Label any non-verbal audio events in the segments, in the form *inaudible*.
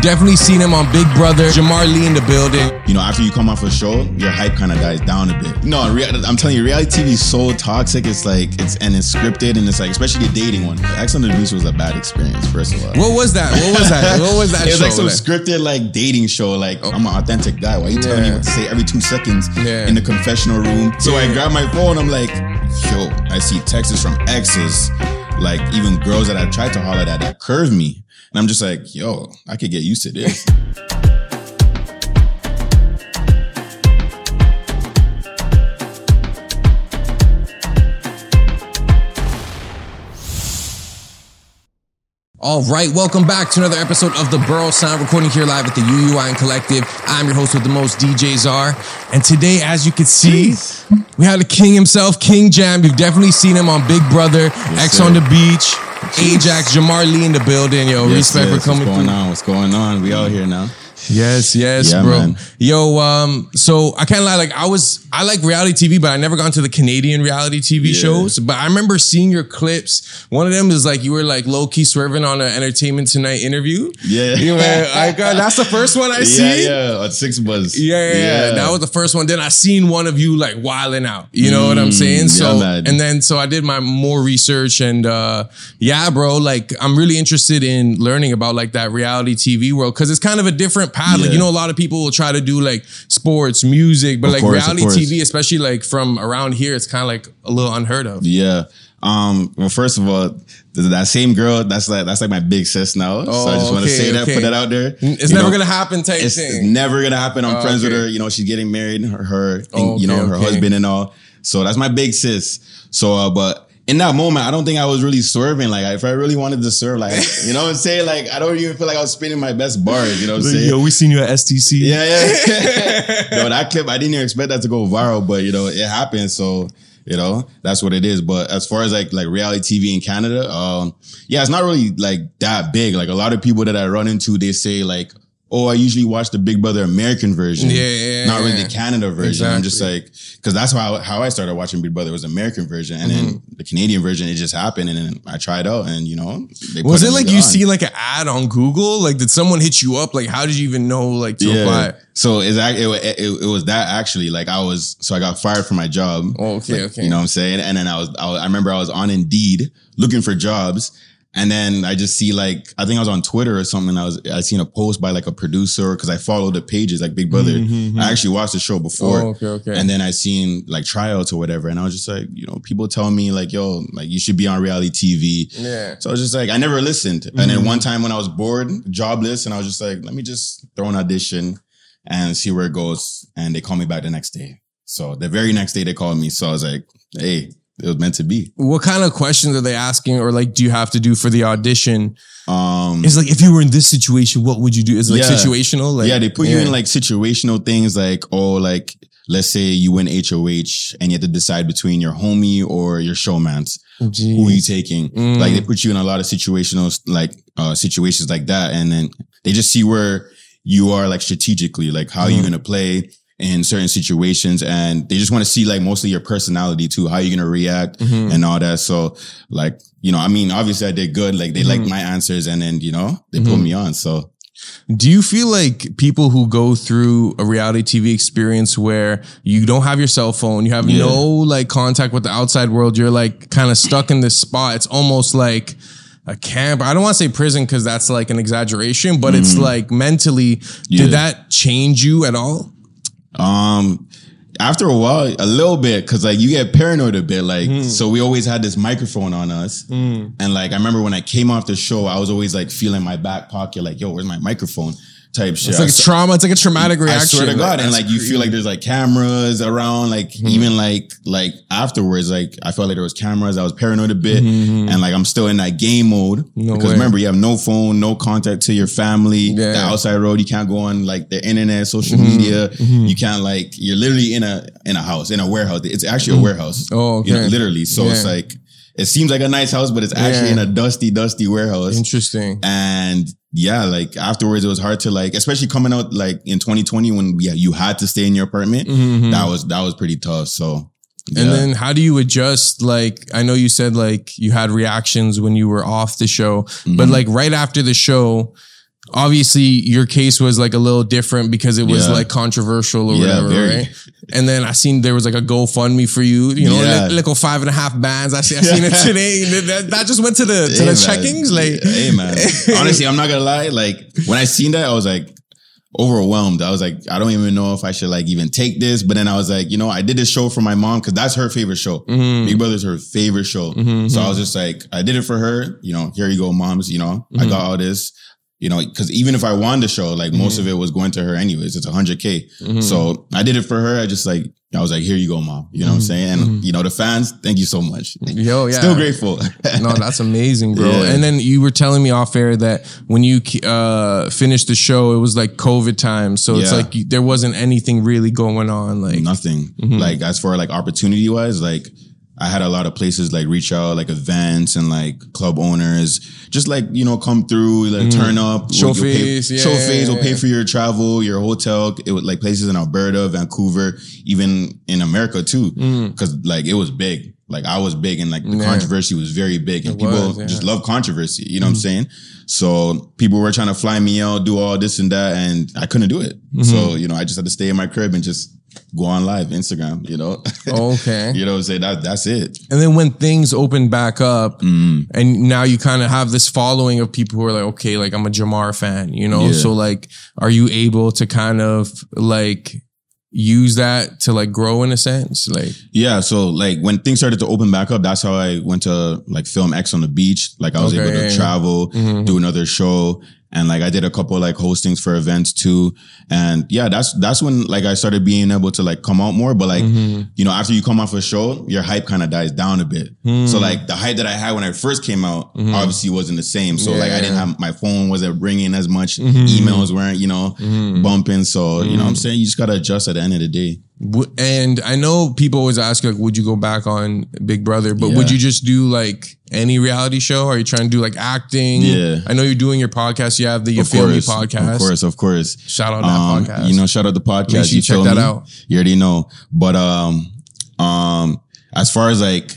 You've definitely seen him on Big Brother. Jamar Lee in the building. You know, after you come off a show, your hype kind of dies down a bit. No, rea- I'm telling you, reality TV is so toxic. It's like it's and it's scripted and it's like especially the dating one. Ex on the Beach was a bad experience. First of all, What was that? What was that? What was that *laughs* it was like some like? scripted like dating show. Like oh. I'm an authentic guy. Why are you telling me what to say every two seconds Yeah. in the confessional room? So I grab my phone. I'm like, yo, I see texts from exes, like even girls that I tried to holler at that curve me, and I'm just like, yo, I could get used to this. *laughs* All right, welcome back to another episode of the Burrow Sound recording here live at the UUI Collective. I'm your host with the most, DJ Czar. And today, as you can see, we have the king himself, King Jam. You've definitely seen him on Big Brother, X sir. on the Beach, Ajax, Jamar Lee in the building. Yo, Yes, respect yes. for coming What's going through. on? What's going on? We out here now. Yes, yes, Yeah, bro. man. Yo, um, so I can't lie, like I was I like reality TV, but I never got to the Canadian reality TV Yeah. shows. But I remember seeing your clips. One of them is like you were like low key swerving on an Entertainment Tonight interview. Yeah. You know, *laughs* I got that's the first one I Yeah, see. yeah. On Six Buzz. Yeah, yeah, yeah. That was the first one. Then I seen one of you like wilding out. You know what I'm Mm, saying? So man. and then so I did my more research and uh yeah, bro, like I'm really interested in learning about like that reality TV world because it's kind of a different path. Like you know, a lot of people will try to do like sports, music, but Of like course, reality. TV, especially like from around here, it's kind of like a little unheard of. Yeah. Um, well, first of all, that same girl, that's like that's like my big sis now. so I just want to okay, say that, okay. put that out there. It's You never know, gonna happen type It's, it's never gonna happen. I'm Oh, friends with her. You know, she's getting married. Her, her Oh, you know, her okay. husband and all. So that's my big sis. So, uh, but in that moment, I don't think I was really swerving. Like, if I really wanted to serve, like, *laughs* you know what I'm saying? Like, I don't even feel like I was spinning my best bars. You know what I'm saying? Yo, we seen you at STC. Yeah, yeah. *laughs* *laughs* no, that clip, I didn't even expect that to go viral, but you know, it happened. So, you know, that's what it is. But as far as like like reality TV in Canada, um, yeah, it's not really like that big. Like a lot of people that I run into, they say like, oh, I usually watch the Big Brother American version. Yeah, yeah, Not really yeah. the Canada version. I'm just like, cause that's how, how I started watching Big Brother was the American version. And Mm-hmm. then the Canadian version, it just happened. And then I tried out and you know, they Was it like on. you see like an ad on Google? Like, did someone hit you up? Like, how did you even know like to apply? So it, it, it, it was that actually like I was so I got fired from my job. Oh, okay, Like, okay. You know what I'm saying? And then I was, I was I remember I was on Indeed looking for jobs. And then I just see like I think I was on Twitter or something. I was I seen a post by like a producer because I followed the pages like Big Brother. I actually watched the show before. Mm-hmm, Oh, okay, okay. And then I seen like tryouts or whatever, and I was just like, you know, people tell me like, yo, like you should be on reality TV. Yeah. So I was just like, I never listened. And Mm-hmm. then one time when I was bored, jobless, and I was just like, let me just throw an audition and see where it goes. And they called me back the next day. So the very next day they called me. So I was like, hey, it was meant to be. What kind of questions are they asking, or like, do you have to do for the audition? Um, It's like if you were in this situation, what would you do? Is it like Yeah. situational? Like, yeah, they put you in like situational things like, oh, like, let's say you win HOH and you have to decide between your homie or your showmance. who are you taking? Mm. Like they put you in a lot of situational like uh situations like that, and then they just see where you are like strategically, like how Mm. you're gonna play in certain situations, and they just want to see like mostly your personality too, how you're gonna react Mhm. and all that. So like you know, I mean, obviously I did good. Like they Mhm. liked my answers, and then you know they put Mhm. me on. So Do you feel like people who go through a reality TV experience where you don't have your cell phone, you have Yeah. no like contact with the outside world, you're like kind of stuck in this spot. It's almost like a camp. I don't want to say prison because that's like an exaggeration, but it's like mentally, Mm-hmm. Yeah. did that change you at all? Um, after a while, a little bit, cause like you get paranoid a bit. Like, Hmm. so we always had this microphone on us. And like, I remember when I came off the show, I was always like feeling my back pocket, like, yo, where's my microphone type shit. It's like a trauma. It's like a traumatic reaction. I swear to God. And like, you feel like there's like cameras around, like Hmm. even like, like afterwards, like I felt like there was cameras. I was paranoid a bit. And like, I'm still in that game mode Mm-hmm. No because way. remember, you have no phone, no contact to your family, Yeah. the outside road. You can't go on like the internet, social Mm-hmm. media. You can't like, you're literally in a, in a house, in a warehouse. It's actually a warehouse. Oh, You know, literally. So it's like, it seems like a nice house, but it's actually Yeah. in a dusty, dusty warehouse. Interesting. And yeah, like afterwards, it was hard to like, especially coming out like in 2020 when yeah, you had to stay in your apartment. Mhm. That was that was pretty tough. So And then how do you adjust? Like, I know you said like you had reactions when you were off the show, but Mhm. like right after the show, obviously your case was like a little different because it was Yeah. like controversial or Yeah, whatever, very. right? And then I seen there was like a GoFundMe for you, you know, Yeah. little five and a half bands. I see, I seen it *laughs* today. That, that just went to the to Hey, the checkings, like. hey man. *laughs* Honestly, I'm not gonna lie. Like when I seen that, I was like overwhelmed. I was like, I don't even know if I should like even take this. But then I was like, you know, I did this show for my mom because that's her favorite show. Mhm. Big Brother's her favorite show. Mhm, So. I was just like, I did it for her. You know, here you go, moms. You know, I Mhm. got all this. You know, because even if I won the show, like most of it was going to her anyways. It's 100k. Mhm. So I did it for her. I just like I was like, here you go, mom. You know what I'm saying? And Mhm. you know, the fans, thank you so much. Yo, yeah. Still grateful. no, that's amazing, bro. Yeah. And then you were telling me off air that when you uh, finished the show, it was like COVID time, so it's like you- there wasn't anything really going on. Like, nothing. Like as far like opportunity wise, like I had a lot of places like reach out, like events and like club owners, just like you know come through, like Mhm. turn up, Show face, yeah, show yeah, face. We'll pay for your travel, your hotel. It was like places in Alberta, Vancouver, even in America too, mm, because like it was big. Like I was big and like the Yeah. controversy was very big and It people was, yeah. Just love controversy. You know what I'm saying? So people were trying to fly me out, do all this and that, and I couldn't do it. Mm-hmm. So, you know, I just had to stay in my crib and just go on live, Instagram, you know? *laughs* okay. you know what I'm saying? That, that's it. And then when things open back up, Mm. and now you kind of have this following of people who are like, okay, like I'm a Jamar fan, you know? Yeah. So like, are you able to kind of like use that to like grow in a sense? Like, Yeah. So like when things started to open back up, that's how I went to like film Ex on the beach. Like I was Okay, able to travel, Mhm. do another show. And like I did a couple like hostings for events too. And yeah, that's, that's when like I started being able to like come out more. But like, Mhm. you know, after you come off a show, your hype kind of dies down a bit. Mm. So like the hype that I had when I first came out Mhm. obviously wasn't the same. So like I didn't have my phone wasn't ringing as much. Mhm. Emails weren't, you know, Mhm. bumping. So, you know what I'm Mhm. saying? You just gotta adjust at the end of the day. And I know people always ask like, would you go back on Big Brother? But would you just do like any reality show? Are you trying to do like acting? Yeah. I know you're doing your podcast. You have the You Of Feel Me course, podcast. Of course, of course. Shout out that Um, podcast. You know, shout out the podcast. Make sure you check feel that me? out. You already know. But um, um, as far as like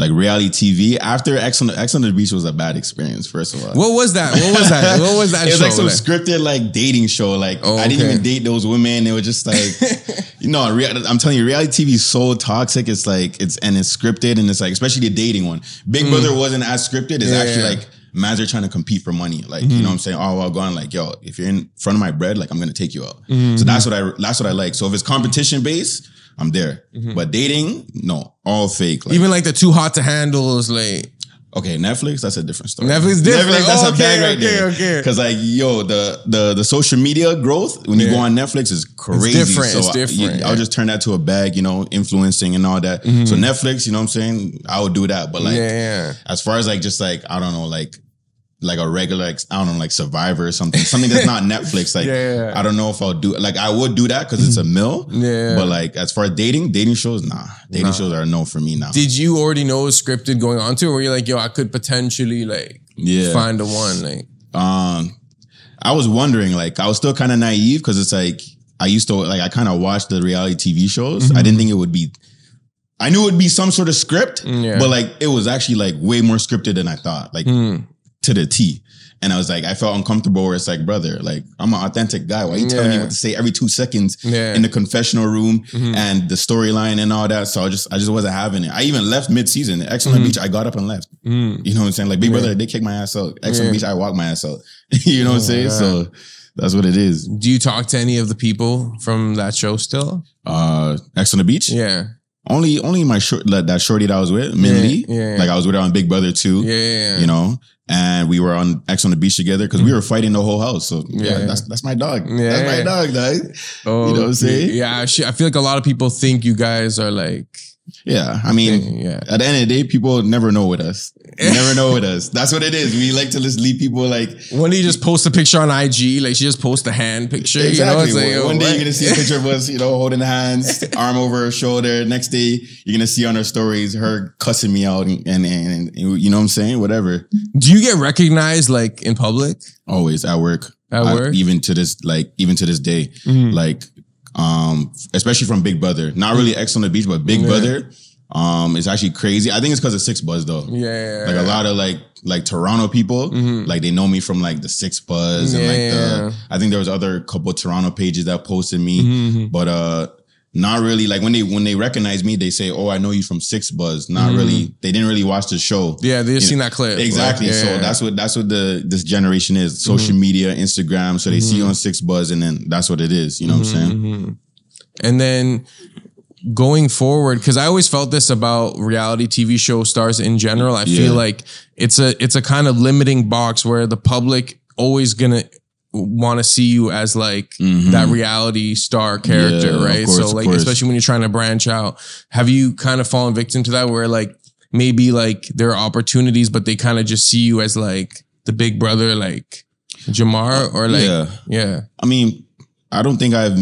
like reality TV, after Ex on the Ex on the Beach was a bad experience. First of all, What was that? What was that? What was that *laughs* it was show? like some like? scripted like dating show. Like Oh, I didn't even date those women. They were just like, *laughs* you know, rea- I'm telling you, reality TV is so toxic. It's like it's and it's scripted and it's like especially the dating one. Big Brother wasn't as scripted. It's Mm. Yeah, actually yeah. like mans are trying to compete for money. Like you know what I'm saying. Oh, well, going like yo, if you're in front of my bread, like I'm gonna take you out. Mm-hmm. So that's what I that's what I like. So if it's competition based, I'm there. Mm-hmm. But dating, no, all fake. Like, Even like the too hot to handle is like Okay, Netflix, that's a different story. Netflix different. Netflix, that's Oh, a bag right okay, there. okay. Because like, yo, the the the social media growth when you go on Netflix is crazy. different, So it's I- different, you- yeah. Mm-hmm. I'll just turn that to a bag, you know, influencing and all that. So Netflix, you know what I'm saying? I would do that. But like, yeah, yeah. as far as like just like I don't know, like like a regular, I don't know, like Survivor or something, something that's not *laughs* Netflix. Like, Yeah, yeah. I don't know if I'll do like I would do that because it's a mill. *laughs* Yeah. But like as far as dating, dating shows, nah, dating Nah. shows are no for me now. Did you already know it was scripted going on to, or were you like, yo, I could potentially like yeah. find the one? Like, um I was wondering, like, I was still kind of naive because it's like I used to like I kind of watched the reality TV shows. Mm-hmm. I didn't think it would be. I knew it would be some sort of script, Yeah. but like it was actually like way more scripted than I thought, like mm, to the T. And I was like, I felt uncomfortable where it's like, brother, like I'm an authentic guy. Why are you telling me what to say every two seconds Yeah. in the confessional room Mhm. and the storyline and all that? So I just, I just wasn't having it. I even left mid season. Ex on the Mhm. beach, I got up and left. mm. You know what I'm saying? Like Big Yeah. Brother, they kick my ass out. Excellent Yeah. beach, I walk my ass out. *laughs* you know what I'm Oh, saying? yeah. So that's what it is. Do you talk to any of the people from that show still? Uh, Ex on the beach. Yeah. Only, only my short like, that shorty that I was with, Minh Yeah, Lee. yeah, yeah. Like I was with her on Big Brother too. Yeah. yeah, yeah. You know, and we were on Ex on the beach together because we mm. were fighting the whole house. So yeah, Yeah. that's that's my dog. Yeah. That's my dog, dog. Oh, You know oh, what I'm saying? Yeah, I feel like a lot of people think you guys are like, Yeah, I mean, yeah, at the end of the day, people never know with us. *laughs* Never know with us. That's what it is. We like to just leave people like when you just post a picture on IG, like she just post a hand picture, Exactly. you know, like, One day what? you're gonna see a picture of us, you know, holding hands, *laughs* arm over her shoulder. Next day you're gonna see on her stories her cussing me out and and, and, and you know what I'm saying? Whatever. Do you get recognized like in public? Always at work. At I- work? even to this, like even to this day, Mhm. like um, especially from Big Brother. Not really Ex on the beach, but Big Yeah. Brother. Um, it's actually crazy. I think it's because of Six Buzz though. Yeah. Like a lot of like like Toronto people, Mhm. like they know me from like the Six Buzz and like Yeah. the. I think there was other couple Toronto pages that posted me, Mhm. but uh, not really. Like when they when they recognize me, they say, "Oh, I know you from Six Buzz." Not Mhm. really. They didn't really watch the show. Yeah, they just You seen that clip. Exactly. Like, yeah, so yeah. that's what that's what the this generation is. Social media, Instagram. So they see you on Six Buzz, and then that's what it is. You know what I'm saying? Mhm. And then going forward, because I always felt this about reality TV show stars in general. I Yeah. feel like it's a it's a kind of limiting box where the public always gonna want to see you as like Mhm. that reality star character, Yeah, right? course, so like especially when you're trying to branch out. Have you kind of fallen victim to that where like maybe like there are opportunities, but they kind of just see you as like the big brother, like Jamar or like yeah. yeah. I mean, I don't think I've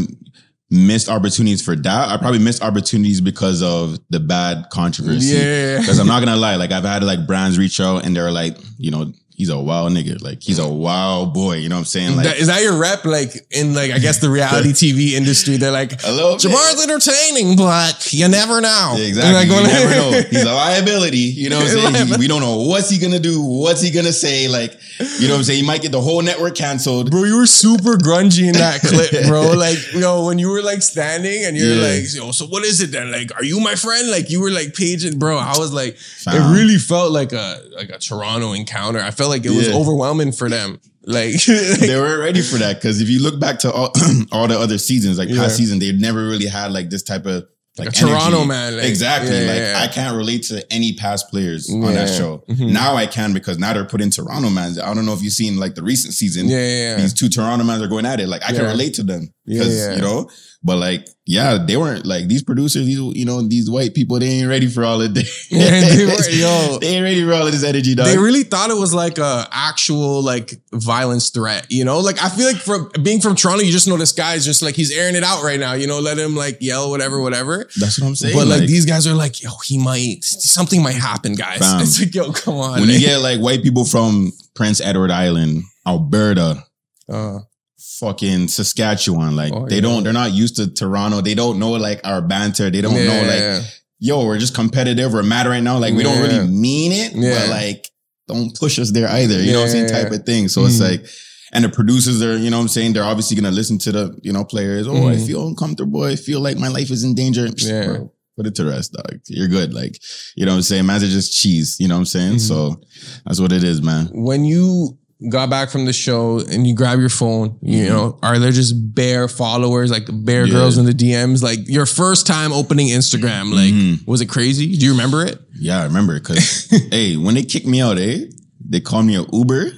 missed opportunities for that. I probably missed opportunities because of the bad controversy. Yeah. Because I'm not gonna lie, like I've had like brands reach out and they're like, you know, he's a wild nigga. Like he's a wild boy. You know what I'm saying? Like is that your rep? Like in like I guess the reality *laughs* TV industry, they're like. Jamar's entertaining, but you never know. Yeah, exactly. Like, you never know. He's a liability. You know what I'm *laughs* saying? He- we don't know what's he gonna do, what's he gonna say. Like, you know what I'm saying? He might get the whole network canceled. Bro, you were super grungy in that *laughs* clip, bro. Like, yo, when you were like standing and you're Yeah. like, yo, so what is it then? Like, are you my friend? Like, you were like paging, bro. I was like, Fam. it really felt like a like a Toronto encounter. I felt like it was Yeah. overwhelming for them. Like, *laughs* they weren't ready for that because if you look back to all, *clears throat* all the other seasons, like Yeah. past season, they never really had like this type of like a Toronto man, like, exactly. yeah, like yeah. I can't relate to any past players on that Yeah. show. Mhm. Now I can because now they're put in Toronto mans. I don't know if you've seen like the recent season. yeah, yeah, yeah. These two Toronto mans are going at it. Like I can relate to them Yeah, because yeah. you know. But like, yeah, they weren't like these producers. These you know these white people. They ain't ready for all of this. *laughs* Yeah, they were- *laughs* yo. they ain't ready for all of this energy, dog. They really thought it was like a actual like violence threat, you know? Like I feel like from being from Toronto, you just know this guy's just like he's airing it out right now, you know, let him like yell whatever, whatever. That's what I'm saying. but like, these guys are like, yo, he might something might happen, guys. Fam. *laughs* It's like, yo, come on. when you get like white people from Prince Edward Island, Alberta, uh, fucking Saskatchewan, like Oh, they yeah. don't, they're not used to Toronto. They don't know like our banter. They don't yeah, know like, yo, we're just competitive. We're mad right now. Like we don't really mean it, Yeah. but like don't push us there either. You know what I'm saying? Yeah. Type of thing. So it's Mhm. like, and the producers are, you know what I'm saying? They're obviously gonna listen to the, you know, players. Oh, I Mhm. feel uncomfortable. I feel like my life is in danger. Yeah. Bro, put it to rest, dog. You're good. Like, you know what I'm saying? Man's are just cheese. You know what I'm saying? Mhm. So that's what it is, man. when you got back from the show and you grab your phone, you Mhm. know, are there just bare followers, like bare Yeah. girls in the DMs? Like your first time opening Instagram, like Mhm. was it crazy? Do you remember it? Yeah, I remember it because *laughs* hey, when they kicked me out, eh, they called me a Uber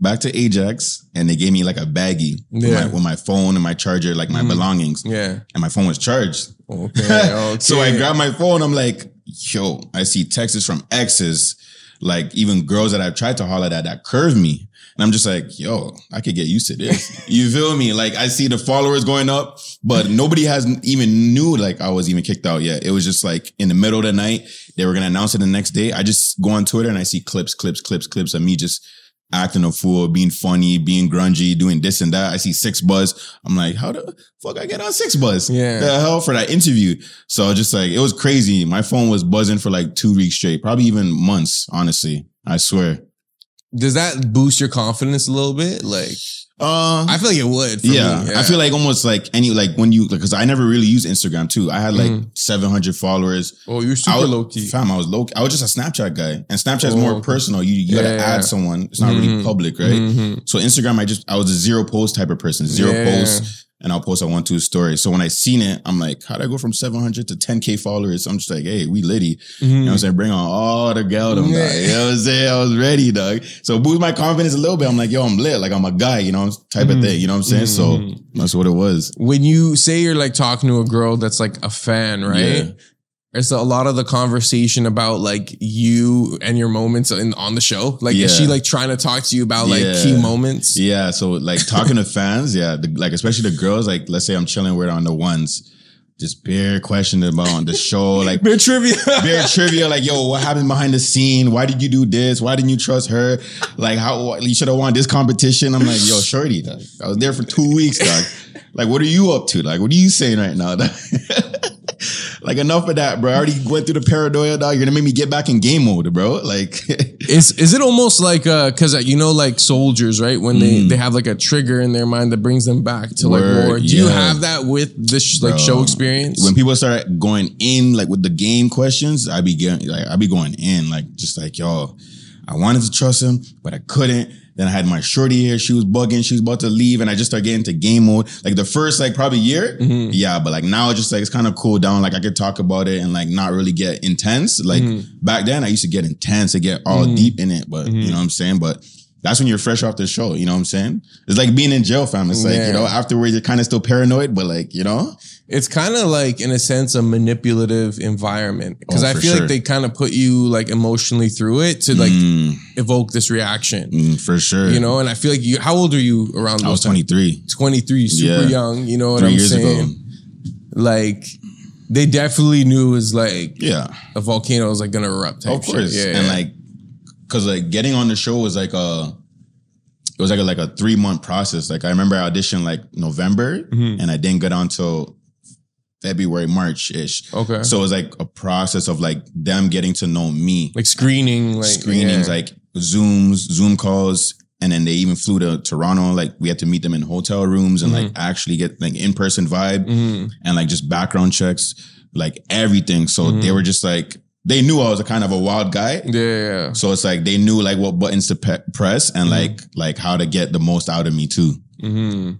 back to Ajax and they gave me like a baggie with, my, with my phone and my charger, like my Mhm. belongings, Yeah. and my phone was charged. Okay. okay. *laughs* So I grabbed my phone. I'm like, yo, I see texts from exes, like even girls that I've tried to holler at that curve me. And I'm just like, yo, I could get used to this. *laughs* you feel me? Like I see the followers going up, but nobody has even knew like I was even kicked out yet. It was just like in the middle of the night, they were gonna announce it the next day. I just go on Twitter and I see clips, clips, clips, clips of me just acting a fool, being funny, being grungy, doing this and that. I see six buzz. I'm like, how the fuck I get on six buzz? Yeah. The hell for that interview. So just like it was crazy. My phone was buzzing for like two weeks straight, probably even months, honestly. I swear. Does that boost your confidence a little bit? Like, Uh I feel like it would. For yeah, me. I feel like almost like any like when you because I never really used Instagram too. I had like Mhm. 700 followers. oh, you're super was, low key. Fam, I was low. I was just a Snapchat guy, and Snapchat's Oh, more okay. personal. You you Yeah, gotta yeah, add yeah. someone. It's not Mhm. really public, right? Mhm. So Instagram, I just I was a zero post type of person, zero Yeah. posts, and I'll post a one two story. So when I seen it, I'm like, how'd I go from 700 to 10k followers? I'm just like, hey, we litty. You know what I'm saying? Bring on all the geldom, Mm-hmm. Yeah. dog. You know what I'm saying? I was ready, dog. So boost my confidence a little bit. I'm like, yo, I'm lit. Like I'm a guy, you know, type Mhm. of thing. You know what I'm saying? So Mhm. that's what it was. When you say you're like talking to a girl that's like a fan, right? Yeah. It's a lot of the conversation about like you and your moments in, on the show. Like, is she like trying to talk to you about like Yeah. key moments? Yeah. So like talking to fans, yeah, the, like especially the girls, like let's say I'm chilling with on the ones, just bare question about on the show, *laughs* like Bit trivia. bare *laughs* trivia, like, yo, what happened behind the scene? Why did you do this? Why didn't you trust her? Like, how you should have won this competition? I'm like, yo, shorty, dog. I was there for two weeks, dog. Like, what are you up to? Like, what are you saying right now? *laughs* like enough of that, bro. I already went through the paranoia, dog. You're gonna make me get back in game mode, bro. *laughs* Like, Is is it almost like uh because you know like soldiers right when they they have like a trigger in their mind that brings them back to like Mm. War. Do you have that with this like Bro. show experience? when people start going in, like with the game questions, I be getting like I be going in, like just like yo, I wanted to trust him, but I couldn't. Then I had my shorty here. She was bugging. She was about to leave, and I just started getting into game mode. Like the first, like probably year, Mm-hmm. yeah. But like now, it's just like it's kind of cool down. Like I could talk about it and like not really get intense. Like Mm-hmm. back then, I used to get intense and get all deep in it. But Mm-hmm. you know what I'm saying. But that's when you're fresh off the show. You know what I'm saying? It's like being in jail, fam. It's like Yeah. you know afterwards you're kind of still paranoid, but like you know, It's kind of like, in a sense, a manipulative environment because Oh, I feel sure. like they kind of put you like emotionally through it to like Mm, evoke this reaction, mm, for sure. you know. And I feel like you, how old are you around I was those times? 23 23, super Yeah. young, you know what three I'm saying? ago. Like, they definitely knew it was like Yeah, a volcano was like gonna erupt. Of course. Yeah, and yeah. like, cause like getting on the show was like a, it was like a, like a three month process. Like I remember I auditioned like November Mm-hmm. and I didn't get on till February, March ish. okay, So it was like a process of like them getting to know me. like screening, like screenings, yeah. like Zooms, Zoom calls, and then they even flew to Toronto. Like we had to meet them in hotel rooms and like actually get like in person vibe Mhm. and like just background checks, like everything. So they were just like they knew I was a kind of a wild guy. yeah, yeah. So it's like they knew like what buttons to pe- press and like like how to get the most out of me too. hmm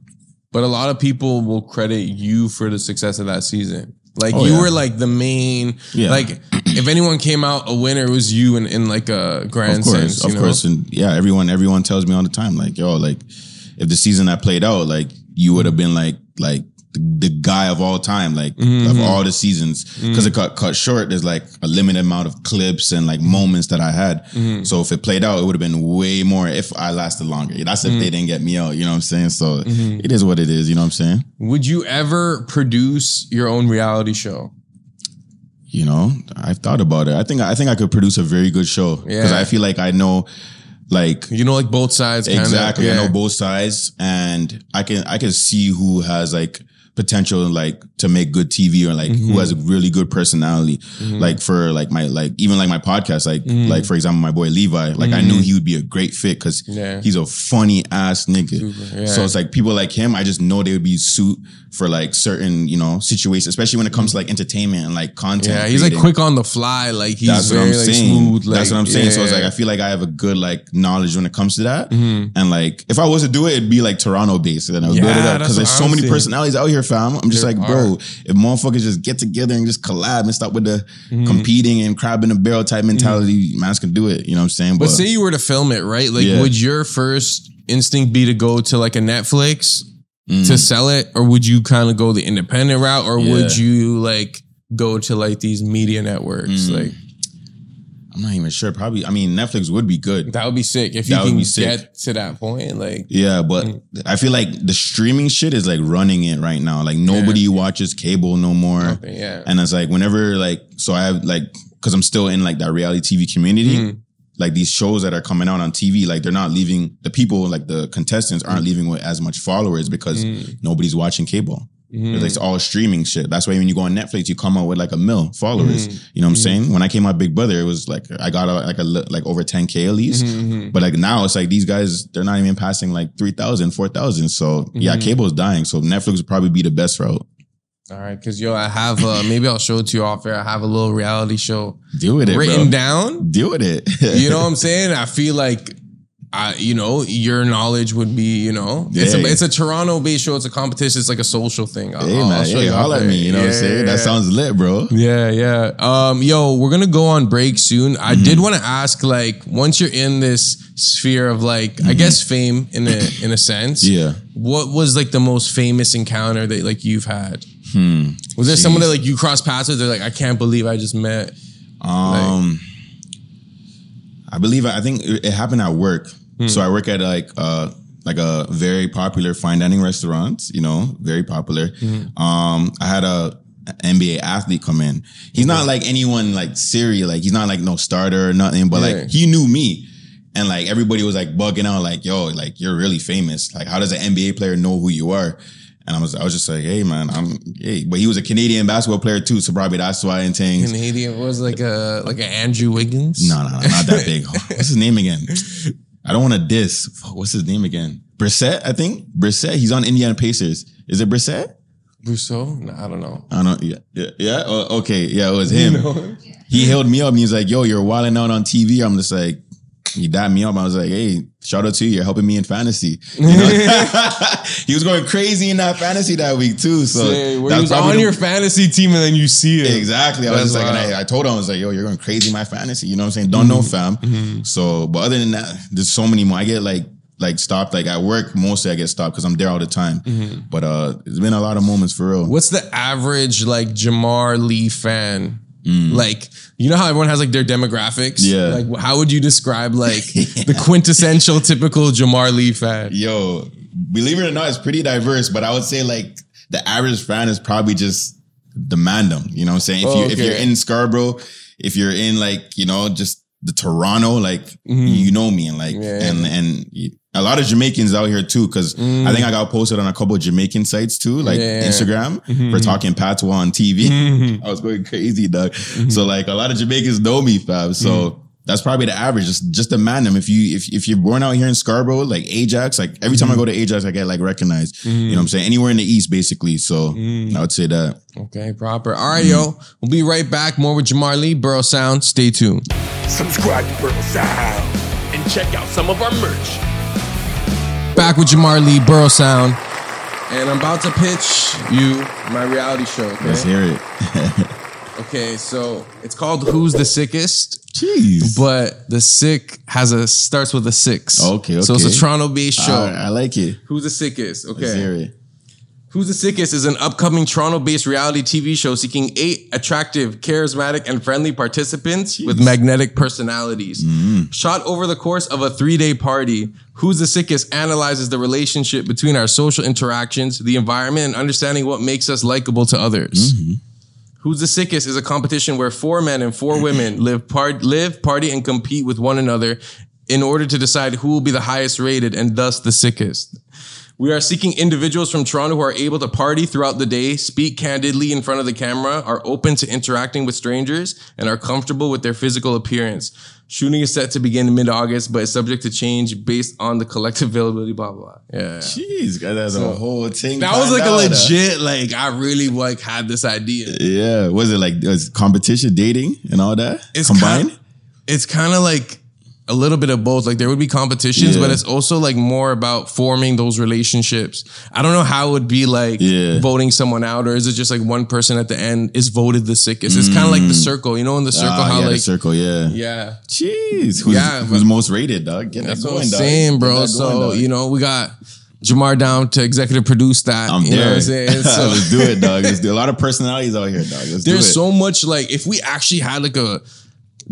But a lot of people will credit you for the success of that season. Like Oh, you yeah. were like the main, Yeah. like if anyone came out a winner, it was you in, in like a grand Of course, sense. of know? course, and yeah, everyone everyone tells me all the time like yo, like if the season I played out, like you would have been like like the, guy of all time, like Mm-hmm. of all the seasons, because it got cut short. There's like a limited amount of clips and like moments that I had. Mm-hmm. So if it played out, it would have been way more if I lasted longer. That's if Mm-hmm. they didn't get me out. You know what I'm saying? So it is what it is. You know what I'm saying? Would you ever produce your own reality show? You know, I've thought about it. I think I think I could produce a very good show because Yeah. I feel like I know, like You know, like both sides. Exactly. Yeah. I know both sides, and I can I can see who has like potential like to make good TV or like Mm-hmm. who has a really good personality. Like for like my like even like my podcast, like Mm-hmm. like for example, my boy Levi, like I knew he would be a great fit because Yeah. he's a funny ass nigga. yeah. So it's like people like him, I just know they would be suit for like certain, you know, situations, especially when it comes to like entertainment and like content. Yeah, he's like quick on the fly. Like he's That's what I'm like saying. smooth. Like, That's what I'm saying. So it's like I feel like I have a good like knowledge when it comes to that. Mhm. And like if I was to do it, it'd be like Toronto based. And I would Yeah, build it up because there's so many personalities out here, fam. I'm just There like, bro, if motherfuckers just get together and just collab and stop with the Mm-hmm. competing and crab in a barrel type mentality, man's can do it. You know what I'm saying? But say you were to film it, right? Like, Yeah. would your first instinct be to go to like a Netflix Mm. to sell it, or would you kind of go the independent route, or would you like go to like these media networks? Mm. Like I'm not even sure. Probably, I mean, Netflix would be good. that would be sick if you That would can sick. get to that point. Like, Yeah, but Mm. I feel like the streaming shit is like running it right now. Like nobody watches cable no more. okay, yeah, And it's like whenever like so I have like because I'm still in like that reality TV community. Mhm. Like these shows that are coming out on TV, like they're not leaving the people, like the contestants aren't leaving with as much followers because Mm. nobody's watching cable. Mhm. It's all streaming shit. That's why when you go on Netflix, you come out with like a mil followers. Mhm. You know what I'm Mhm. saying? When I came out Big Brother, it was like I got uh, like a like over 10k at least. Mhm, mhm. But like now it's like these guys, they're not even passing like 3,000, 4,000. So yeah, Mhm. cable's dying. So Netflix would probably be the best route. all right, because yo, I have uh, maybe I'll show it to you off air. I have a little reality show Deal with it, written bro. down. Deal with it. You know *laughs* what I'm saying? I feel like. I, you know, your knowledge would be, you know, it's a Yeah. it's a Toronto based show. It's a competition. It's like a social thing. I'll, Hey man, show hey, you holla at me. You know what I'm saying? yeah, That sounds lit, bro. Yeah, yeah. Um, yo, we're gonna go on break soon. I Mm-hmm. did want to ask, like, once you're in this sphere of like, I guess fame in a in a sense. Mm-hmm. Yeah. What was like the most famous encounter that like you've had? Hmm. Was there someone that like you cross paths with? They're like, I can't believe I just met. Um, I believe I think it happened at work. Hmm. So I work at like uh like a very popular fine dining restaurant. You know, very popular. Hmm. Um, I had a NBA athlete come in. He's not like anyone like serious. Like he's not like no starter or nothing. But Yeah. like he knew me. And like everybody was like bugging out, like, yo, like you're really famous. Like, how does an NBA player know who you are? And I was, I was just like, hey man, I'm, hey, but he was a Canadian basketball player too, so probably that's why and things. Canadian was like a like an Andrew Wiggins. No, no, no, not that big. *laughs* *laughs* What's his name again? I don't want to diss. What's his name again? Brissett, I think. Brissett. He's on Indiana Pacers. Is it Brissett? Rousseau? No, I don't know. I don't. Yeah, yeah. yeah? Oh, okay, yeah, it was him. *laughs* You know? He held me up and he was like, "Yo, you're wilding out on TV." I'm just like, he dapped me up. I was like, "Hey, shout out to you. You're helping me in fantasy." You know? *laughs* *laughs* he was going crazy in that fantasy that week too. So Say, where he was on the- your fantasy team and then you see it. Exactly. I was That's just like, and. I, I told him, I was like, yo, you're going crazy in my fantasy. You know what I'm saying? Don't know, Mm-hmm. fam. So, but other than that, there's so many more. I get like, like stopped. Like at work, mostly I get stopped because I'm there all the time. Mm-hmm. But uh, it's been a lot of moments for real. What's the average like Jamar Lee fan? Mm. Like, you know how everyone has like their demographics? Yeah. Like, how would you describe like *laughs* *laughs* the quintessential typical Jamar Lee fan? Yo, believe it or not, it's pretty diverse. But I would say like the average fan is probably just demand them. You know what I'm saying? If Oh, you if you're in Scarborough, if you're in like you know just the Toronto, like Mhm. you know me, and like Yeah. and and a lot of Jamaicans out here too, because I think I got posted on a couple of Jamaican sites too, like Yeah. Instagram Mhm. for talking patois on TV. Mhm. *laughs* I was going crazy, dog. So like a lot of Jamaicans know me, fab. So that's probably the average. Just just demand them. If you if if you're born out here in Scarborough, like Ajax, like every time I mm-hmm. go to Ajax, I get like recognized. You know what mm-hmm. I'm saying? Anywhere in the East, basically. So mm. I would say that. Okay, proper. All right, yo. Mm. We'll be right back. More with Jamar Lee, Burrow Sound. Stay tuned. Subscribe to Burrow Sound and check out some of our merch. Back with Jamar Lee, Burrow Sound. And I'm about to pitch you my reality show. Okay? Let's hear it. *laughs* Okay, so it's called Who's the Sickest? Jeez. But the sick has a starts with a six. Okay, So it's a Toronto based show. Right, I like it. Who's the sickest? Okay. Who's the Sickest is an upcoming Toronto based reality TV show seeking eight attractive, charismatic, and friendly participants with magnetic personalities. Mm-hmm. Shot over the course of a three day party, Who's the Sickest analyzes the relationship between our social interactions, the environment, and understanding what makes us likable to others. Mm-hmm. Who's the Sickest is a competition where four men and four women *clears throat* live, part, live, party, and compete with one another in order to decide who will be the highest rated and thus the sickest. We are seeking individuals from Toronto who are able to party throughout the day, speak candidly in front of the camera, are open to interacting with strangers, and are comfortable with their physical appearance. Shooting is set to begin in mid August, but is subject to change based on the collective availability, blah, blah, blah. Yeah. Jeez, guys, that's a whole thing. That was like a legit, like, I really like had this idea. Yeah. Was it like was competition, dating, and all that It's combined? Kind, it's kind of like a little bit of both. Like there would be competitions, Yeah. but it's also like more about forming those relationships. I don't know how it would be like Yeah. voting someone out, or is it just like one person at the end is voted the sickest? It's kind of like the circle, you know, in the circle, Mm. Ah, how yeah, the like circle, yeah. yeah. Jeez, who's, Yeah, who's most rated, dog? Get That's that what going, I'm dog. saying, bro. going, So dog. you know, we got Jamar down to executive produce that. I'm you know what. I'm saying? *laughs* So Let's do it, dog. Let's do a lot of personalities out here, dog. Let's *laughs* do there's so much like if we actually had like a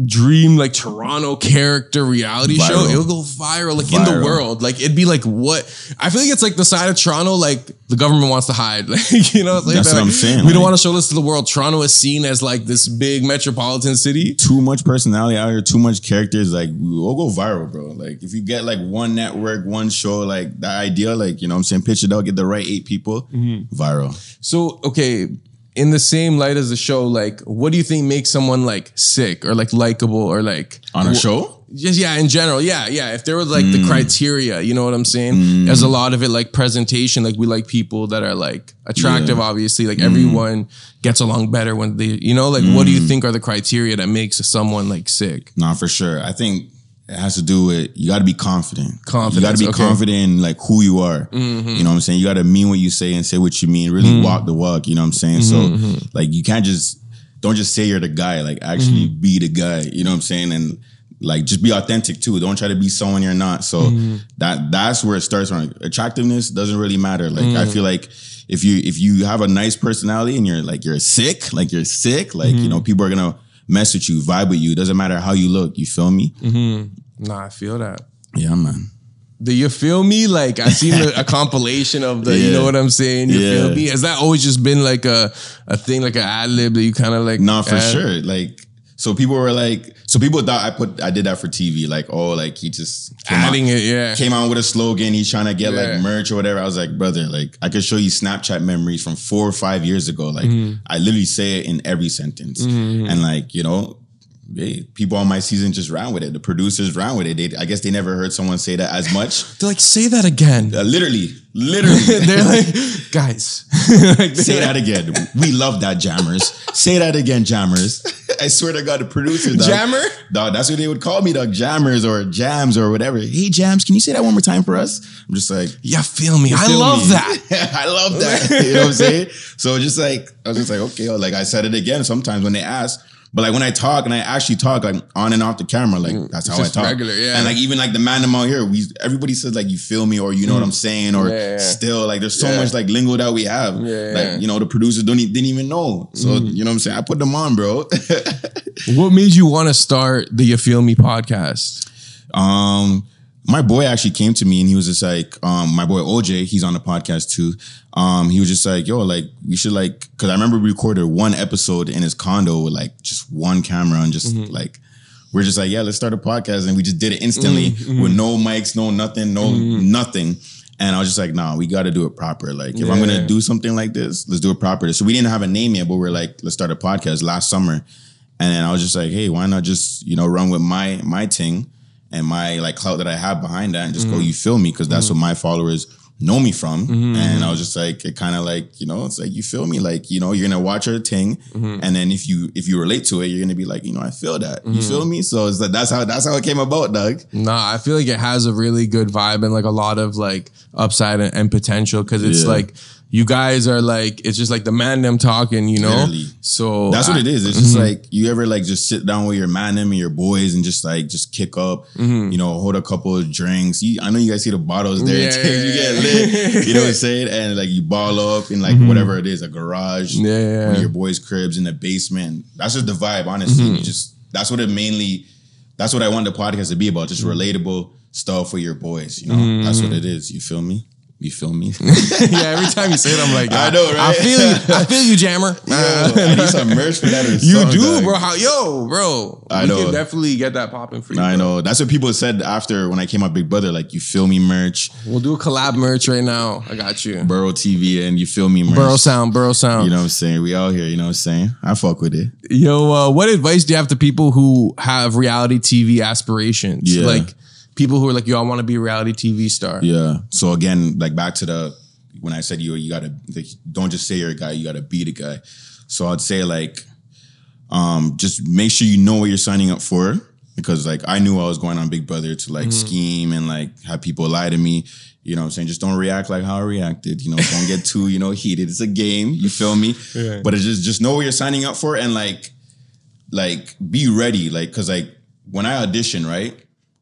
dream like Toronto character reality show, it'll go viral like in the world. Like it'd be like what I feel like it's like the side of Toronto like the government wants to hide. *laughs* Like you know, like That's what I'm saying, We don't want to show this to the world. Toronto is seen as like this big metropolitan city. too much personality out here, too much characters. Like we'll go viral, bro. Like if you get like one network, one show, like that idea, like you know what I'm saying, pitch it out, get the right eight people, Mm-hmm. viral. So okay. In the same light as the show, like, what do you think makes someone like sick or like likable or like On a wh- show? Just yeah, in general, yeah, yeah. If there was like Mm. the criteria, you know what I'm saying? There's a lot of it like presentation. Like we like people that are like attractive. Yeah. Obviously, Mm. like everyone gets along better when they, you know, like what do you think are the criteria that makes someone like sick? Nah, for sure. I think it has to do with you got to be confident. Confidence, You got to be okay. Mm-hmm. confident in like who you are. You know what I'm saying? You got to mean what you say and say what you mean. Really Mm-hmm. walk the walk. You know what I'm saying? So like you can't just don't just say you're the guy. Like actually Mm-hmm. be the guy. You know what I'm saying? And like just be authentic too. Don't try to be someone you're not. So Mm-hmm. that that's where it starts from. Attractiveness doesn't really matter. Like Mm-hmm. I feel like if you if you have a nice personality and you're like you're sick, like you're sick, like Mm-hmm. you know people are gonna mess with you, vibe with you. Doesn't matter how you look. You feel me? Mm-hmm. Nah, I feel that. Yeah, man. Do you feel me? Like I seen a, a *laughs* compilation of the, you know what I'm saying? You Yeah. feel me? Has that always just been like a a thing, like an ad lib that you kind of like? No, for add? sure. Like So people were like, so people thought I put I did that for TV, like oh, like he just came out- Adding it, yeah. came out with a slogan. He's trying to get Yeah. like merch or whatever. I was like, brother, like I could show you Snapchat memories from four or five years ago. Like Mm-hmm. I literally say it in every sentence, and like you know. Hey, people on my season just ran with it. The producers ran with it. They, I guess they never heard someone say that as much. *laughs* They're like, say that again. Uh, literally, literally. *laughs* They're like, guys. Like, *laughs* Say that again. We love that, jammers. Say that again, jammers. I swear to God, the producers, dog, Jammer? dog. That's what they would call me, dog. Jammers or jams or whatever. Hey, jams, can you say that one more time for us? I'm just like, Yeah, feel me. I feel love me? that. I love that. you know what I'm saying? So just like I was just like, okay, like I said it again sometimes when they ask. But like when I talk and I actually talk like on and off the camera, like that's how I Mm, talk. regular, yeah. And like even like the man them out here, we everybody says like you feel me or you know what I'm saying or Mm. Yeah, yeah. still like there's so Yeah. much like lingo that we have. Yeah, yeah. Like you know the producers don't e- didn't even know. So Mm. you know what I'm saying? I put them on, bro. *laughs* What made you want to start the You Feel Me podcast? Um, my boy actually came to me and he was just like, um, my boy OJ, he's on the podcast too. Um, he was just like, yo, like we should like, cause I remember we recorded one episode in his condo with like just one camera and just like, we're just like, yeah, let's start a podcast. And we just did it instantly with no mics, no nothing, no nothing. And I was just like, nah, we got to do it proper. Like, if I'm gonna do something like this, let's do it proper. So we didn't have a name yet, but we are like, let's start a podcast last summer. And then I was just like, hey, why not just, you know, run with my my thing and my like clout that I have behind that and just Mm-hmm. go, you feel me? Because that's what my followers know me from. And I was just like, it kind of like, you know, it's like you feel me? Like, you know, you're gonna watch our thing. Mm-hmm. And then if you if you relate to it, you're gonna be like, you know, I feel that. You feel me? So it's like that's how that's how it came about, Doug. Nah, I feel like it has a really good vibe and like a lot of like upside and, and potential because it's Yeah. like you guys are like it's just like the man them talking, you know. Literally. So That's what I- it is. It's just like you ever like just sit down with your man them and your boys and just like just kick up, you know, hold a couple of drinks. You, I know you guys see the bottles there. Yeah, *laughs* yeah, you get lit. You know what I'm *laughs* saying? And like you ball up in like whatever it is, a garage, Yeah, yeah. your boys' cribs in the basement. That's just the vibe, honestly. Mm-hmm. You just that's what it mainly that's what I want the podcast to be about. Just Mm-hmm. relatable stuff for your boys. You know, that's what it is. You feel me? You feel me? *laughs* *laughs* yeah, every time you say it, I'm like, I know, I feel you. I *laughs* feel you, Jammer. Yo, I need some merch for that. you do, dog. bro. How, yo, bro. I we know. can definitely get that popping for you. I bro. know. That's what people said after when I came out Big Brother. Like, you feel me merch, We'll do a collab merch right now. I got you. Burrow TV, and you feel me merch. Burrow sound, burrow sound. You know what I'm saying? We all here, you know what I'm saying? I fuck with it. Yo, uh, what advice do you have to people who have reality TV aspirations? Yeah. Like people who are like, yo, I want to be a reality TV star. Yeah. So again, like back to the when I said you you gotta like, don't just say you're a guy, you gotta be the guy. So I'd say like um just make sure you know what you're signing up for. Because like I knew I was going on Big Brother to like scheme and like have people lie to me. You know what I'm saying? Just don't react like how I reacted. You know, don't get too, you know, heated. It's a game. You feel me? Yeah. But it's just just know what you're signing up for and like like be ready. Like, cause like when I audition, right?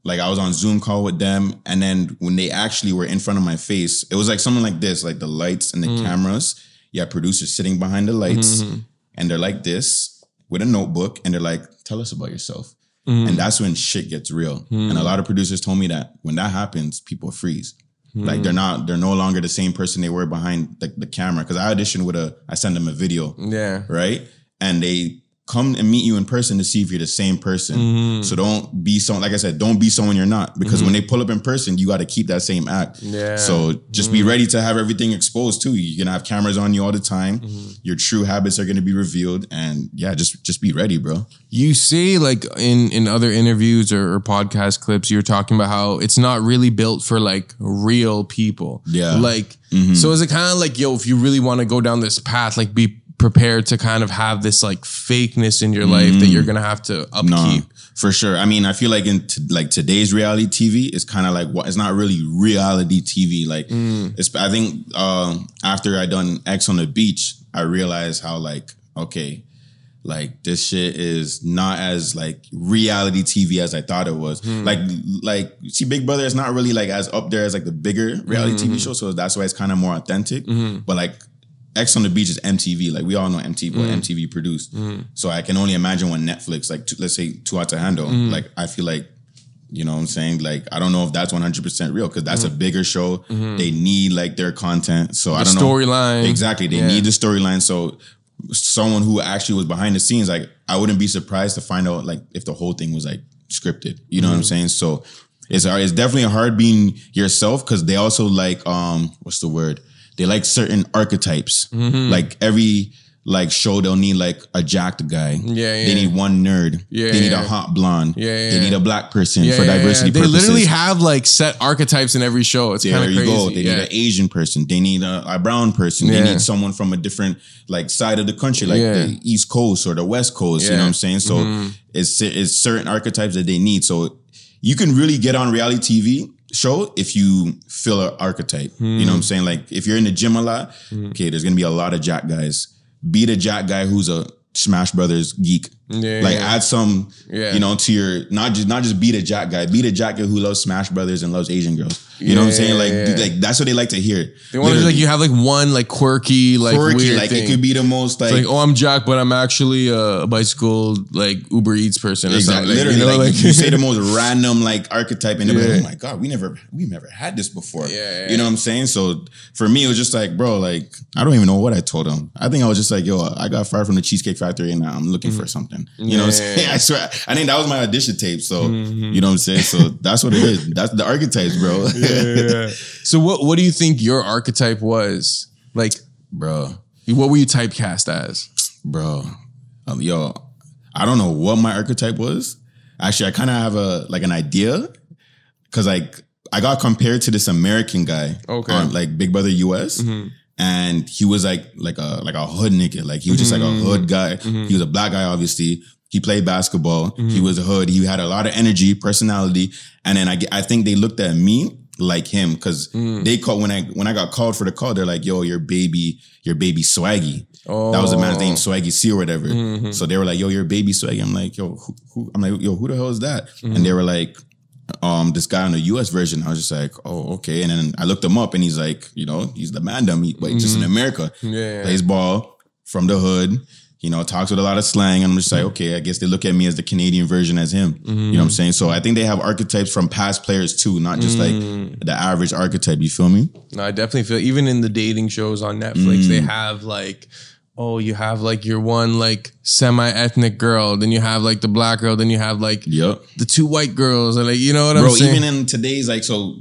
Like I was on Zoom call with them, and then when they actually were in front of my face, it was like something like this, like the lights and the Mm. cameras. Yeah, producers sitting behind the lights, Mm-hmm. and they're like this with a notebook, and they're like, "Tell us about yourself." Mm. And that's when shit gets real. And a lot of producers told me that when that happens, people freeze. Like they're not, they're no longer the same person they were behind the, the camera. Cause I auditioned with a, I send them a video Yeah. right? And they come and meet you in person to see if you're the same person. Mm-hmm. So don't be someone, like I said, don't be someone you're not. Because when they pull up in person, you got to keep that same act. Yeah. So just be ready to have everything exposed too. You're gonna have cameras on you all the time. Mm-hmm. Your true habits are gonna be revealed, and yeah, just just be ready, bro. You see, like in in other interviews or, or podcast clips, you're talking about how it's not really built for like real people. Yeah. Mm-hmm. Like so is it kind of like yo, if you really want to go down this path, like be prepared to kind of have this like fakeness in your life that you're mm. gonna have to upkeep. For sure. I mean, I feel like in t- like today's reality TV is kind of like what it's not really reality TV. Like, mm. it's. I think um, after I done Ex on the beach, I realized how like okay, like this shit is not as like reality TV as I thought it was. Hmm. Like, like see, Big Brother is not really like as up there as like the bigger reality TV mm. show. So that's why it's kind of more authentic. Mm-hmm. But like. Ex on the Beach is MTV. Like we all know MTV, what mm. MTV produced. Mm. So I can only imagine when Netflix, like t- let's say Too Hot to Handle, mm. like I feel like, you know what I'm saying? Like I don't know if that's 100% real because that's a bigger show. Mm-hmm. They need like their content. So I don't know. storyline. Exactly. They Yeah. need the storyline. So someone who actually was behind the scenes, like I wouldn't be surprised to find out like if the whole thing was like scripted. You know what I'm saying? So it's it's definitely hard being yourself because they also like um what's the word? They like certain archetypes. Like every like show they'll need like a jacked guy. Yeah, They need one nerd. Yeah, They need yeah. a hot blonde. Yeah, yeah, They need a black person Yeah, for yeah, diversity yeah. They purposes. literally have like set archetypes in every show. It's kind of you crazy. go. They yeah. need an Asian person. They need a, a brown person. Yeah. They need someone from a different like side of the country, like Yeah. the East Coast or the West Coast. You know what I'm saying? So Mm-hmm. it's it's certain archetypes that they need. So you can really get on reality TV show if you fill an archetype. You know Hmm. what I'm saying? Like if you're in the gym a lot, okay, there's gonna be a lot of Jack guys. Be the Jack guy who's a Smash Brothers geek. Yeah, like yeah. add some, Yeah. you know, to your not just not just be the Jack guy. Be the Jack guy who loves Smash Brothers and loves Asian girls. You know what I'm saying? Like, yeah, dude, like that's what they like to hear. They want to like you have like one like quirky like quirky. weird Like thing. it could be the most like, like, oh, I'm Jack, but I'm actually a bicycle like Uber Eats person or exactly, something. literally you know, like, you *laughs* say the most random like archetype, and they're Yeah. like, oh my god, we never we never had this before. Yeah, yeah, you know what I'm saying? So for me, it was just like, bro, like I don't even know what I told him. I think I was just like, yo, I got fired from the Cheesecake Factory, and now I'm looking mm-hmm. for something. You know what I'm Mm-hmm. Saying? *laughs* I swear, I think that was my audition tape. So Mm-hmm. you know what I'm saying? So that's what it is. That's the archetypes, bro. *laughs* yeah. So what what do you think your archetype was? Like, bro. what were you typecast as? bro. Um, yo, I don't know what my archetype was. Actually, I kind of have a like an idea because like I got compared to this American guy Okay. on like Big Brother US, and he was like like a like a hood nigga. Like he was just like a mm-hmm. hood guy. Mm-hmm. He was a black guy, obviously. He played basketball. He mm-hmm. was a hood. He had a lot of energy, personality, and then I I think they looked at me like him because mm. they called when I when I got called for the call. They're like, "Yo, your baby, your baby swaggy." Oh. That was the man's name, oh. Swaggy C or whatever. So they were like, "Yo, your baby Swaggy." I'm like, "Yo, who, who?" I'm like, "Yo, who the hell is that?" And they were like, "Um, this guy on the U.S. version." I was just like, "Oh, okay." And then I looked him up, and he's like, you know, he's the man dumb, he- but he's just in America. Yeah. plays ball from the hood. You know, talks with a lot of slang. And I'm just like, okay, I guess they look at me as the Canadian version as him. You know what I'm saying? So I think they have archetypes from past players too, not just like the average archetype. You feel me? No, I definitely feel even in the dating shows on Netflix, they Mm. have like, oh, you have like your one like semi-ethnic girl, then you have like the black girl, then you have like Yep. the two white girls, and like you know what bro I'm saying? even in today's like so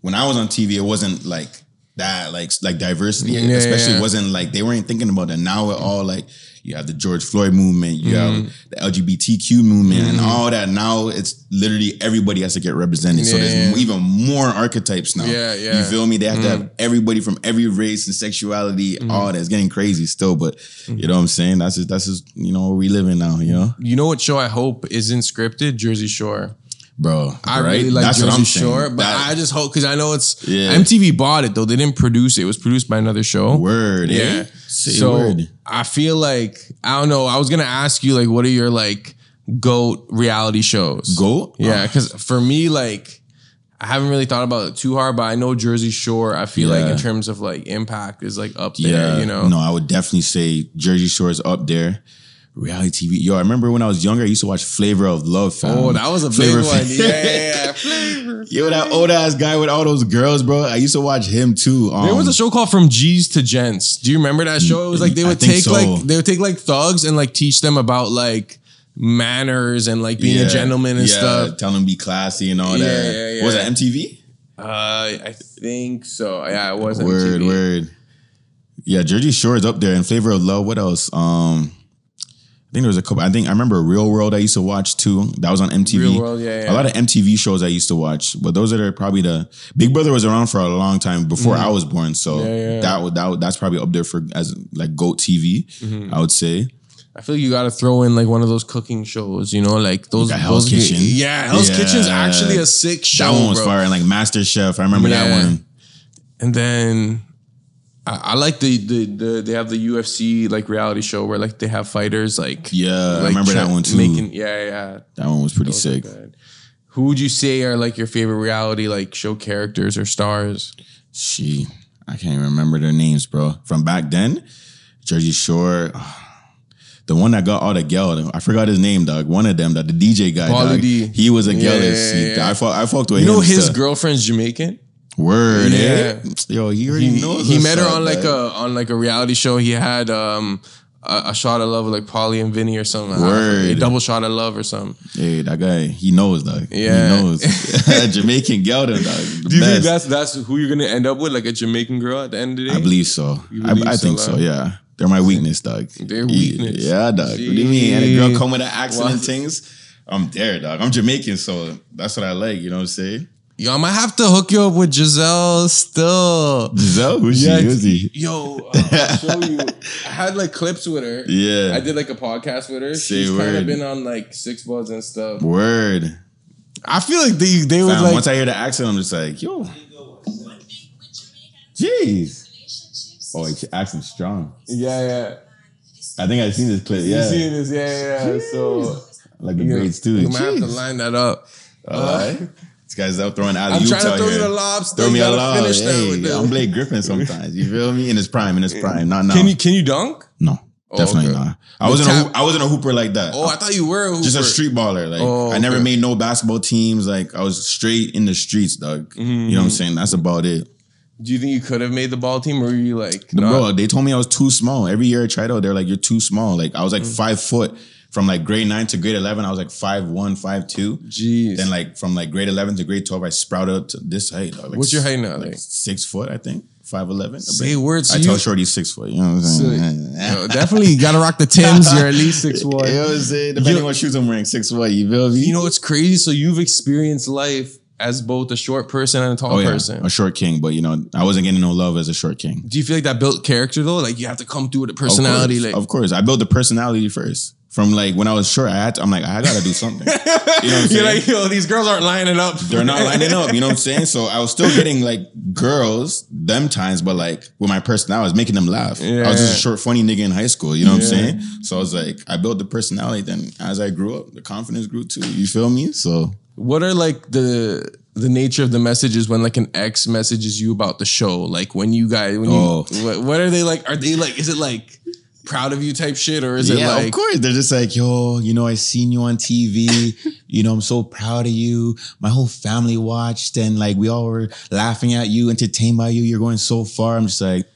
when i was on tv it wasn't like that like like diversity Yeah, especially yeah. wasn't like they weren't thinking about that now it all like you have the george floyd movement you Mm-hmm. have the lgbtq movement and all that now it's literally everybody has to get represented so there's yeah. even more archetypes now Yeah, yeah. Mm-hmm. you feel me they have to have everybody from every race and sexuality all that's getting crazy still but Mm-hmm. you know what i'm saying that's just that's just you know where we live in now you know you know what show I hope isn't scripted? Jersey Shore. bro I right? really like That's Jersey saying. Shore, but That- I just hope because I know it's Yeah. MTV bought it though. They didn't produce it; it was produced by another show. word Yeah. eh? Say so word. I feel like I don't know. I was gonna ask you like, what are your like goat reality shows? Goat? Yeah, Oh. because for me, like, I haven't really thought about it too hard, but I know Jersey Shore. I feel like in terms of like impact is like up there. Yeah. You know. No, I would definitely say Jersey Shore is up there. Reality TV. Yo, I remember when I was younger, I used to watch Flavor of Love. Fam. Oh, that was a big Flavor one. Flav. Yeah, yeah, *laughs* yeah. Yo, that old ass guy with all those girls, bro. I used to watch him too. Um, There was a show called From G's to Gents. Do you remember that show? It was like they would take so. like they would take like thugs and like teach them about like manners and like being a gentleman and yeah, stuff. Tell them be classy and all Yeah, that. yeah, yeah. What Was it MTV? Uh, I think so. Yeah, it was Word, MTV. word. Yeah, Jersey Shore is up there. In Flavor of Love. What else? Um, I think there was a couple. I think I remember Real World. I used to watch too. That was on MTV. Real World, yeah, yeah. A lot of MTV shows I used to watch, but those are probably the Big Brother was around for a long time before I was born. So. Yeah, yeah. that would that that's probably up there for as like Goat TV. Mm-hmm. I would say. I feel like you got to throw in like one of those cooking shows, you know, like those. Like Hell's those- Kitchen. Yeah, Hell's Yeah. Kitchen's actually a sick show, That one was bro. fire. And like Master Chef, I remember that one. And then I, I like the, the the they have the UFC like reality show where like they have fighters like Yeah, I like, remember that one too. Making yeah yeah. that one was pretty Those sick. Who would you say are like your favorite reality like show characters or stars? She, I can't even remember their names, bro. From back then, Jersey Shore. *sighs* The one that got all the gal, I forgot his name, dog. One of them, that the DJ guy, Pauly dog. D. He was a Yeah, gallus. yeah, yeah. I fuck, I fucked with You know his stuff. girlfriend's Jamaican. Word, Yeah. eh? Yo, he already He, knows. he met her on like dog. a on like a reality show. He had um a, a shot of love with like Pauly and Vinny or something. Word. A double shot of love or something. Hey, that guy, he knows, dog. Yeah. He knows. *laughs* *laughs* Jamaican girl, dog. The Do you think best. that's that's who you're gonna end up with, like a Jamaican girl at the end of the day? I believe so. You I, I so, think so, lad? yeah. They're my weakness, dog. Their Yeah, weakness. Yeah, dog. What do you mean? And a girl come with an accent What? and things. I'm there, dog. I'm Jamaican, so that's what I like. You know what I'm saying? Yo, I might have to hook you up with Giselle still. Giselle, who's Yeah, she? Who's he? Yo, uh, I'll show you. I had like clips with her. Yeah. I did like a podcast with her. Say She's kind of been on like Six Buds and stuff. Word. I feel like they they would like. once I hear the accent, I'm just like, yo, jeez. Oh, the accent's strong. yeah, yeah. I think I've seen this clip. You Yeah. see this? Yeah, yeah. yeah. So like the you, braids too. you might have to line that up. All right. Guy's out throwing alley I'm oops trying to out throw you here. the lobs. Throw me a gotta lob. Finish Hey, I'm Blake Griffin sometimes. You feel me? In his prime, in his prime. Not now. Can you can you dunk? No, Oh, definitely okay. not. I wasn't. Tap- hoop- I wasn't a hooper like that. Oh, I thought you were a hooper. just a street baller. Like Oh, I never made no basketball teams. Like I was straight in the streets, dog. You know what I'm mm-hmm. saying? That's about it. Do you think you could have made the ball team, or were you like, No, nah? Bro, they told me I was too small. Every year I tried out, they're like, "You're too small." Like I was like mm. five foot from like grade nine to grade eleven. I was like five one, five two. Jeez. Then like from like grade eleven to grade twelve, I sprouted up to this height. Like What's your height now, Like like? six foot, I think. Five eleven. Say words. I So tell Shorty six foot. You know what I'm So, saying? yo, definitely you gotta rock the Tims. You're at least six *laughs* You know what I'm saying? Depending You- what shoes I'm wearing, six foot. You feel me? You know what's crazy? So you've experienced life as both a short person and a tall oh yeah, person. a short king. But you know, I wasn't getting no love as a short king. Do you feel like that built character though? Like you have to come through with a Of personality. course, like of course, I built the personality first. From like when I was short, I had to, I'm like, I gotta do something. You know what I'm *laughs* you're saying? like, yo, these girls aren't lining up. They're not *laughs* lining up, you know what I'm saying? So I was still getting like girls them times, but like with my personality, I was making them laugh. Yeah. I was just a short, funny nigga in high school, you know what I'm saying? So I was like, I built the personality. Then as I grew up, the confidence grew too. You feel me? So What are like the the nature of the messages when like an ex messages you about the show? Like when you guys when you Oh. what, what are they like? Are they like is it like proud of you type shit or is it yeah, like of course. They're just like, yo, you know, I seen you on TV. *laughs* you know, I'm so proud of you. My whole family watched and like we all were laughing at you, entertained by you. You're going so far. I'm just like,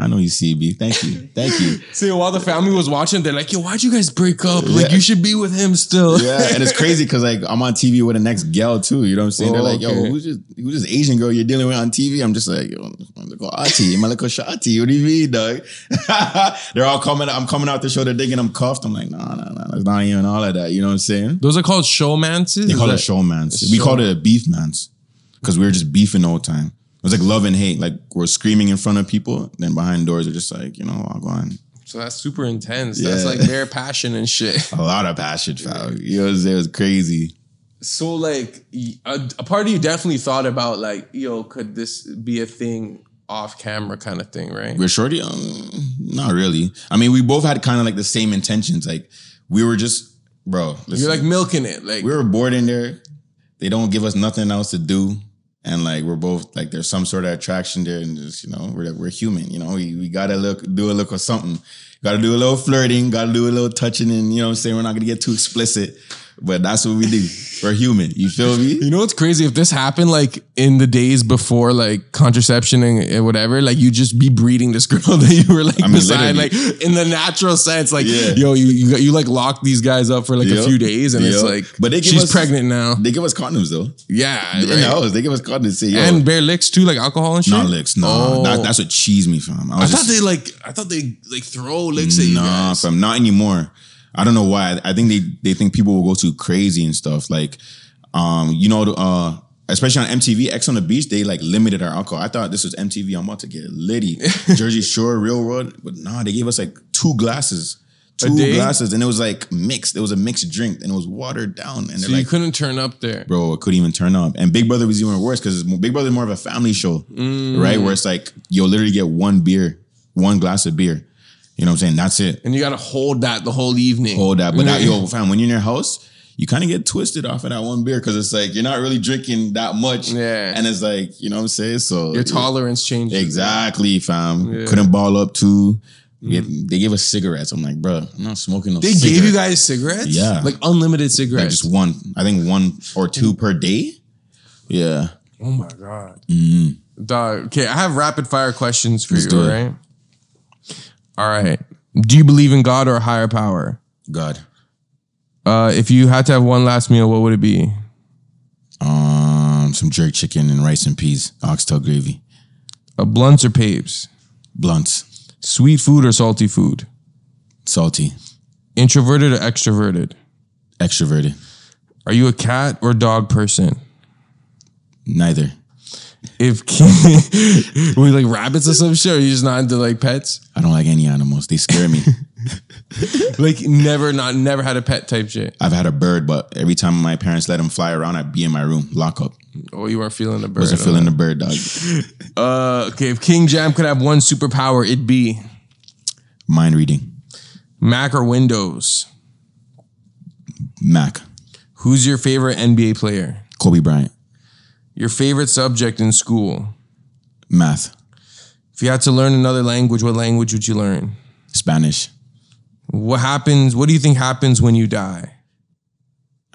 I know you, CB. Thank you. Thank you. *laughs* See, while the family was watching, they're like, "Yo, why'd you guys break up? Like, you should be with him still." Yeah, and it's crazy because like I'm on TV with the next gal too. You know what I'm saying? They're Oh, like, yo, who's this who's this Asian girl you're dealing with on TV? I'm just like, yo, at Ati, little Shati. What do you mean, dog? *laughs* They're all coming. I'm coming out the show. They're thinking I'm cuffed. I'm like, no, no, no, it's not even all of that. You know what I'm saying? Those are called showmances. They call it showmans. We show- called it a beef mans because we were just beefing all the time. It was like love and hate. Like we're screaming in front of people, then behind doors are just like, you know, I'll go on. So that's super intense. That's like their passion and shit. *laughs* A lot of passion, fam. You know what I'm saying? It was crazy. So like a part of you definitely thought about like, yo, could this be a thing off camera kind of thing, right? We're shorty? Um, not really. I mean, we both had kind of like the same intentions. Like we were just, bro. Listen, You're like milking it, like we were bored in there. They don't give us nothing else to do. And like we're both like there's some sort of attraction there, and just you know we're we're human. You know we, we gotta look do a look or something. Got to do a little flirting. Got to do a little touching, and you know I'm saying we're not gonna get too explicit, but that's what we do. We're human. You feel me? You know what's crazy? If this happened like in the days before like contraception and, whatever, like you just be breeding this girl *laughs* that you were like I mean, beside, like in the natural sense, like Yeah. yo, you you, got- you like lock these guys up for like a few days, and it's like, But they give she's us- pregnant now, They give us condoms though. yeah, In the right. house, they give us condoms. Say, yo, and bare licks too, like alcohol and shit. not licks. No, Oh. that, that's what cheesed me, fam. I was thought just- they like, I thought they like throw licks at you Nah, fam, not anymore. I don't know why. I think they they think people will go too crazy and stuff. Like, um, you know, uh, especially on MTV, Ex on the Beach, they like limited our alcohol. I thought this was MTV. I'm about to get litty. *laughs* Jersey Shore, Real World, but nah, they gave us like two glasses, two glasses, and it was like mixed. It was a mixed drink, and it was watered down. And So you like, couldn't turn up there. bro, it couldn't even turn up. And Big Brother was even worse because Big Brother is more of a family show, Mm. right? Where it's like you'll literally get one beer, one glass of beer. You know what I'm saying? That's it And you got to hold that the whole evening. hold that. But that, yo, fam, when you're in your house, you kind of get twisted off of that one beer because it's like you're not really drinking that much. Yeah. And it's like, you know what I'm saying? So Your tolerance changes. Exactly, fam. Yeah. Mm. Couldn't ball up too. Get- They gave us cigarettes. I'm like, bro, I'm not smoking no They cigarette. gave you guys cigarettes? Yeah. Like unlimited like cigarettes. just one. I think one or two per day. Yeah. oh my God. Dog. Okay, I have rapid fire questions for Let's you, right? All right. Do you believe in God or a higher power? God. Uh, if you had to have one last meal, what would it be? Um, some jerk chicken and rice and peas, oxtail gravy, Uh, blunts or papes? blunts, Sweet food or salty food? salty, Introverted or extroverted? extroverted. Are you a cat or dog person? Neither. If *laughs* we like rabbits or some shit, or you just not into like pets? I don't like any animals. They scare me. *laughs* Like never, not never had a pet type shit. I've had a bird, but every time my parents let them fly around, I'd be in my room, lock up. Oh, you weren't feeling the bird. Wasn't feeling the bird, dog. *laughs* Uh, okay, if King Jam could have one superpower, it'd be Mind reading. Mac or Windows. Mac. Who's your favorite NBA player? Kobe Bryant. Your favorite subject in school? Math. If you had to learn another language, what language would you learn? Spanish. What happens? What do you think happens when you die?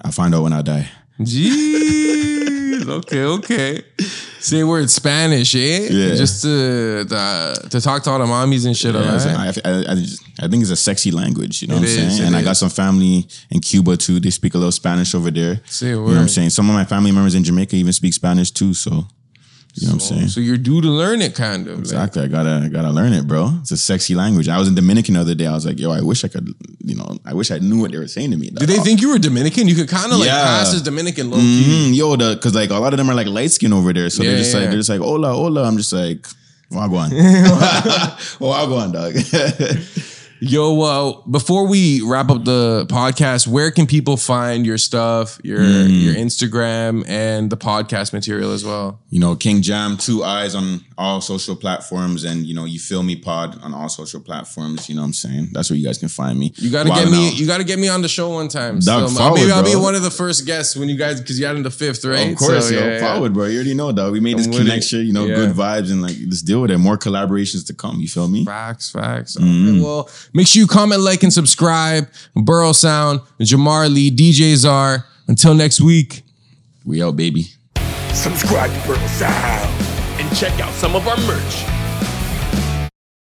I'll find out when I die. Jeez. *laughs* okay, okay. Say word Spanish, eh? Yeah. Just to, to to talk to all the mommies and shit. Yeah, right? I, I, I, just- I think it's a sexy language, you know It what I'm is, saying? And I got some family in Cuba too. They speak a little Spanish over there. Say You know what I'm saying? Some of my family members in Jamaica even speak Spanish too. So, you know what I'm saying? So you're due to learn it, kind of. like- Exactly. I gotta I gotta learn it, bro. It's a sexy language. I was in Dominican the other day. I was like, yo, I wish I could, you know, I wish I knew what they were saying to me. Did they think you were Dominican? You could kind of like pass as Dominican low key. Mm, yo, the because like a lot of them are like light skin over there, so Yeah, they're just yeah. like they're just like hola, hola. I'm just like, wagwan, *laughs* *laughs* wagwan, dog. *laughs* Yo, well, before we wrap up the podcast, where can people find your stuff, your Hmm. your Instagram, and the podcast material as well? you know, King Jam, two eyes on all social platforms, and you know, you feel me pod on all social platforms. You know what I'm saying? That's where you guys can find me. You gotta get me. out. You gotta get me on the show one time. Dog, So, forward, maybe I'll be one of the first guests when you guys because you got in the fifth, right? Of course, So, yo, yeah, yeah. forward, bro. You already know, dog. We made this I'm with it. connection, you know, Yeah. good vibes, and like let's deal with it. More collaborations to come. You feel me? Facts, facts. Mm-hmm. Okay, well, make sure you comment, like, and subscribe. Burrow Sound, Jamar Lee, DJ Czar. Until next week. We out, baby. Subscribe to Purple Sound and check out some of our merch